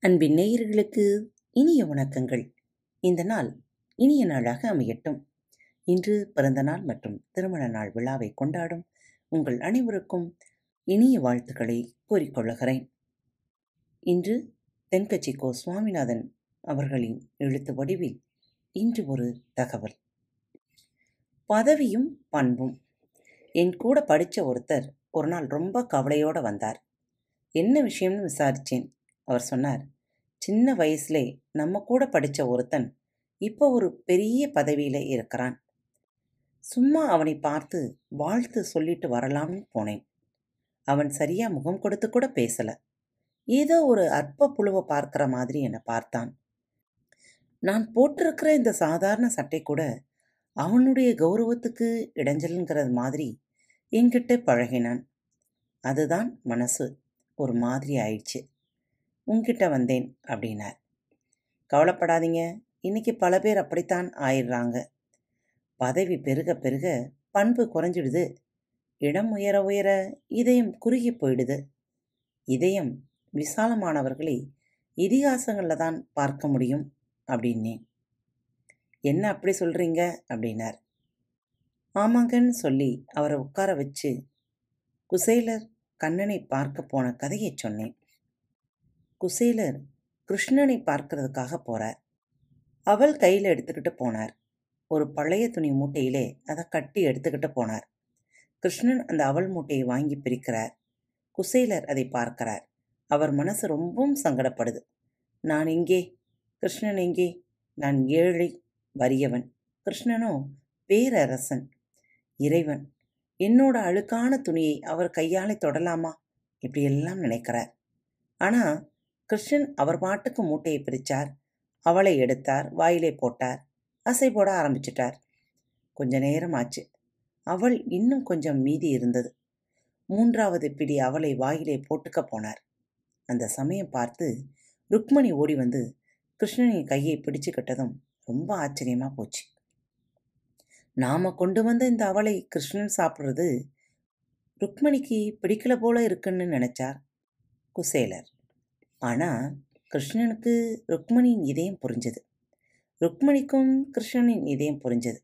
அன்பின் நேயர்களுக்கு இனிய வணக்கங்கள். இந்த நாள் இனிய நாளாக அமையட்டும். இன்று பிறந்த நாள் மற்றும் திருமண நாள் விழாவை கொண்டாடும் உங்கள் அனைவருக்கும் இனிய வாழ்த்துக்களை கூறிக்கொள்கிறேன் இன்று தென்கட்சி கோ. சுவாமிநாதன் அவர்களின் எழுத்து வடிவில் இன்று ஒரு தகவல். பதவியும் பண்பும். என் கூட படித்த ஒருத்தர் ஒரு நாள் ரொம்ப கவலையோடு வந்தார். என்ன விஷயம்னு விசாரித்தேன் அவர் சொன்னார் சின்ன வயசுலே நம்ம கூட படித்த ஒருத்தன் இப்போ ஒரு பெரிய பதவியில் இருக்கிறான். சும்மா அவனை பார்த்து வாழ்த்து சொல்லிட்டு வரலாம்னு போனேன். அவன் சரியா முகம் கொடுத்து கூட பேசல. ஏதோ ஒரு அற்ப புழுவை பார்க்கிற மாதிரி என்னை பார்த்தான். நான் போட்டிருக்கிற இந்த சாதாரண சட்டை கூட அவனுடைய கௌரவத்துக்கு இடைஞ்சல்ங்கிறது மாதிரி என்கிட்ட பழகினான். அதுதான் மனசு. ஒரு மாதிரி ஆயிடுச்சு. உங்ககிட்ட வந்தேன் அப்படின்னார். கவலைப்படாதீங்க. இன்னைக்கு பல பேர் அப்படித்தான் ஆயிடுறாங்க. பதவி பெருக பெருக பண்பு குறைஞ்சிடுது. இடம் உயர உயர இதயம் குறுகி போயிடுது. இதயம் விசாலமானவர்களை இதிகாசங்களில் தான் பார்க்க முடியும் அப்படின்னேன். என்ன அப்படி சொல்கிறீங்க அப்படின்னார். ஆமாங்கன்னு சொல்லி அவரை உட்கார வச்சு குசேலர் கண்ணனை பார்க்க போன கதையை சொன்னேன். குசேலர் கிருஷ்ணனை பார்க்கறதுக்காக போறார். அவள் கையில் எடுத்துக்கிட்டு போனார். ஒரு பழைய துணி மூட்டையிலே அதை கட்டி எடுத்துக்கிட்டு போனார். கிருஷ்ணன் அந்த அவள் மூட்டையை வாங்கி பிரிக்கிறார். குசேலர் அதை பார்க்கிறார். அவர் மனசு ரொம்பவும் சங்கடப்படுது. நான் எங்கே? கிருஷ்ணன் எங்கே? நான் ஏழை வறியவன். கிருஷ்ணனோ பேரரசன். இறைவன். என்னோட அழுக்கான துணியை அவர் கையாலே தொடலாமா? இப்படியெல்லாம் நினைக்கிறார். ஆனால் கிருஷ்ணன் அவர் பாட்டுக்கு மூட்டையை பிரித்தார் அவளை எடுத்தார் வாயிலே போட்டார் அசை போட ஆரம்பிச்சிட்டார். கொஞ்ச நேரம் ஆச்சு. அவள் இன்னும் கொஞ்சம் மீதி இருந்தது. மூன்றாவது பிடி அவளை வாயிலே போட்டுக்க போனார். அந்த சமயம் பார்த்து ருக்மணி ஓடி வந்து கிருஷ்ணனின் கையை பிடிச்சுக்கிட்டதும் ரொம்ப ஆச்சரியமாக போச்சு. நாம கொண்டு வந்த இந்த அவளை கிருஷ்ணன் சாப்பிட்றது ருக்மணிக்கு பிடிக்கல போல இருக்குன்னு நினைச்சார் குசேலர். ஆனால் கிருஷ்ணனுக்கு ருக்மணியின் இதயம் புரிஞ்சது. ருக்மணிக்கும் கிருஷ்ணனின் இதயம் புரிஞ்சது.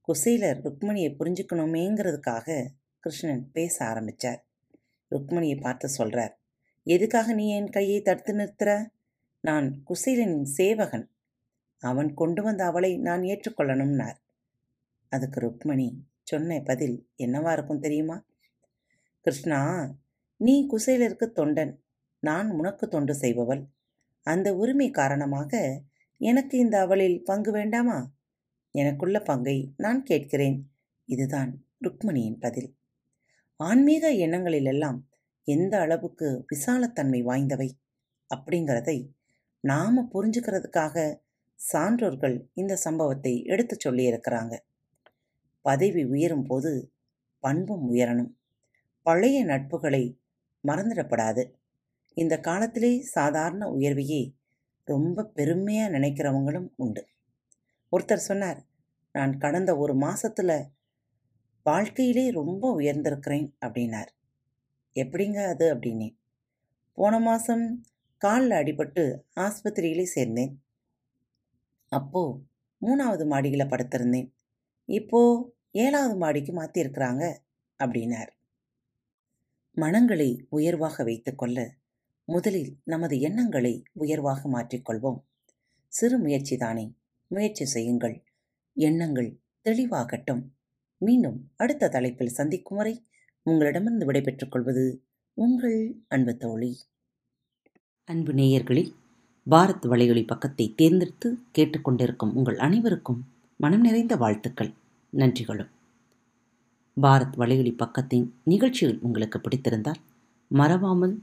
குசேலர் ருக்மணியை புரிஞ்சுக்கணுமேங்கிறதுக்காக கிருஷ்ணன் பேச ஆரம்பித்தார் ருக்மணியை பார்த்து சொல்கிறார் எதுக்காக நீ என் கையை தடுத்து நிறுத்துற? நான் குசேலனின் சேவகன். அவன் கொண்டு வந்த அவளை நான் ஏற்றுக்கொள்ளணும்னார். அதுக்கு ருக்மணி சொன்ன பதில் என்னவா இருக்கும் தெரியுமா? கிருஷ்ணா நீ குசேலருக்கு தொண்டன். நான் உனக்கு தொண்டு செய்பவள். அந்த உரிமை காரணமாக எனக்கு இந்த அவளில் பங்கு வேண்டாமா? எனக்குள்ள பங்கை நான் கேட்கிறேன். இதுதான் ருக்மணியின் பதில். ஆன்மீக எண்ணங்களிலெல்லாம் எந்த அளவுக்கு விசாலத்தன்மை வாய்ந்தவை? அப்படிங்கிறதை நாம புரிஞ்சுக்கிறதுக்காக சான்றோர்கள் இந்த சம்பவத்தை எடுத்து சொல்லியிருக்கிறாங்க. பதவி உயரும் போது பண்பும் உயரணும். பழைய நட்புகளை மறந்துடப்படாது. இந்த காலத்திலே சாதாரண உயர்வையே ரொம்ப பெருமையாக நினைக்கிறவங்களும் உண்டு. ஒருத்தர் சொன்னார் நான் கடந்த ஒரு மாசத்துல வாழ்க்கையிலே ரொம்ப உயர்ந்திருக்கிறேன் அப்படின்னார். எப்படிங்க அது? அப்படின்னேன். போன மாதம் காலில் அடிபட்டு ஆஸ்பத்திரியிலே சேர்ந்தேன். அப்போ மூணாவது மாடியில் படுத்திருந்தேன். இப்போ ஏழாவது மாடிக்கு மாற்றிருக்கிறாங்க அப்படின்னார். மனங்களை உயர்வாக வைத்துக்கொள்ள முதலில் நமது எண்ணங்களை உயர்வாக மாற்றிக்கொள்வோம். சிறு முயற்சி தானே முயற்சி செய்யுங்கள். எண்ணங்கள் தெளிவாகட்டும். மீண்டும் அடுத்த தலைப்பில் சந்திக்கும் வரை உங்களிடமிருந்து விடைபெற்றுக் கொள்வது உங்கள் அன்பு தோழி. அன்பு நேயர்களில் பாரத் வலையொலி பக்கத்தை தேர்ந்தெடுத்து கேட்டுக்கொண்டிருக்கும் உங்கள் அனைவருக்கும் மனம் நிறைந்த வாழ்த்துக்கள். நன்றிகளும். பாரத் வலையொலி பக்கத்தின் நிகழ்ச்சிகள் உங்களுக்கு பிடித்திருந்தால் மறவாமல்